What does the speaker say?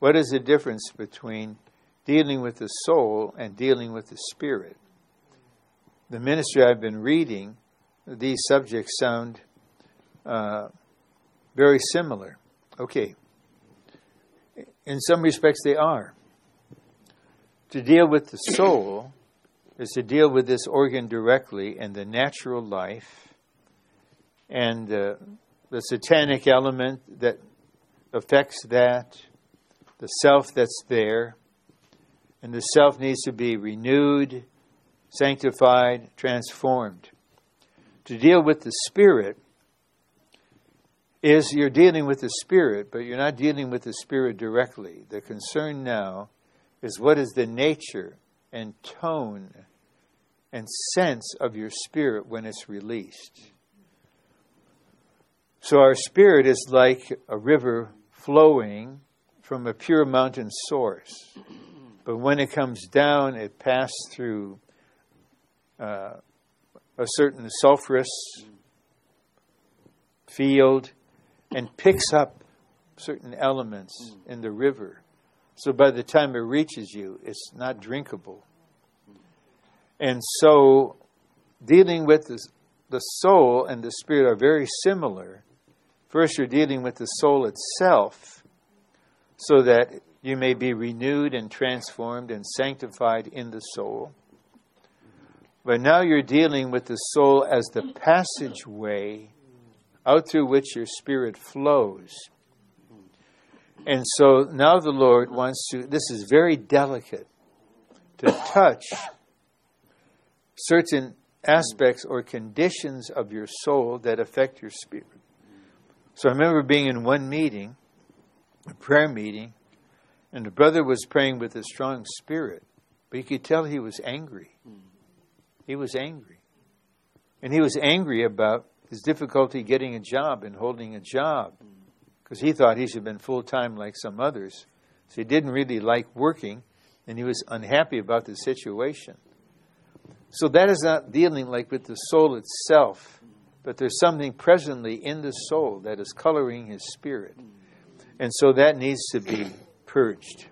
What is the difference between dealing with the soul and dealing with the spirit? The ministry I've been reading, these subjects sound uh, very similar. Okay. In some respects, they are. To deal with the soul is to deal with this organ directly and the natural life and uh, the satanic element that affects that, the self that's there, and the self needs to be renewed, sanctified, transformed. To deal with the spirit is you're dealing with the spirit, but you're not dealing with the spirit directly. The concern now is what is the nature and tone and sense of your spirit when it's released. So our spirit is like a river flowing from a pure mountain source. But when it comes down, it passes through uh, a certain sulfurous field and picks up certain elements in the river. So by the time it reaches you, it's not drinkable. And so dealing with the, the soul and the spirit are very similar First, you're dealing with the soul itself so that you may be renewed and transformed and sanctified in the soul. But now you're dealing with the soul as the passageway out through which your spirit flows. And so now the Lord wants to, this is very delicate, to touch certain aspects or conditions of your soul that affect your spirit. So I remember being in one meeting, a prayer meeting, and the brother was praying with a strong spirit, but you could tell he was angry. He was angry. And he was angry about his difficulty getting a job and holding a job because he thought he should have been full time like some others. So he didn't really like working and he was unhappy about the situation. So that is not dealing like with the soul itself but there's something presently in the soul that is coloring his spirit. And so that needs to be purged.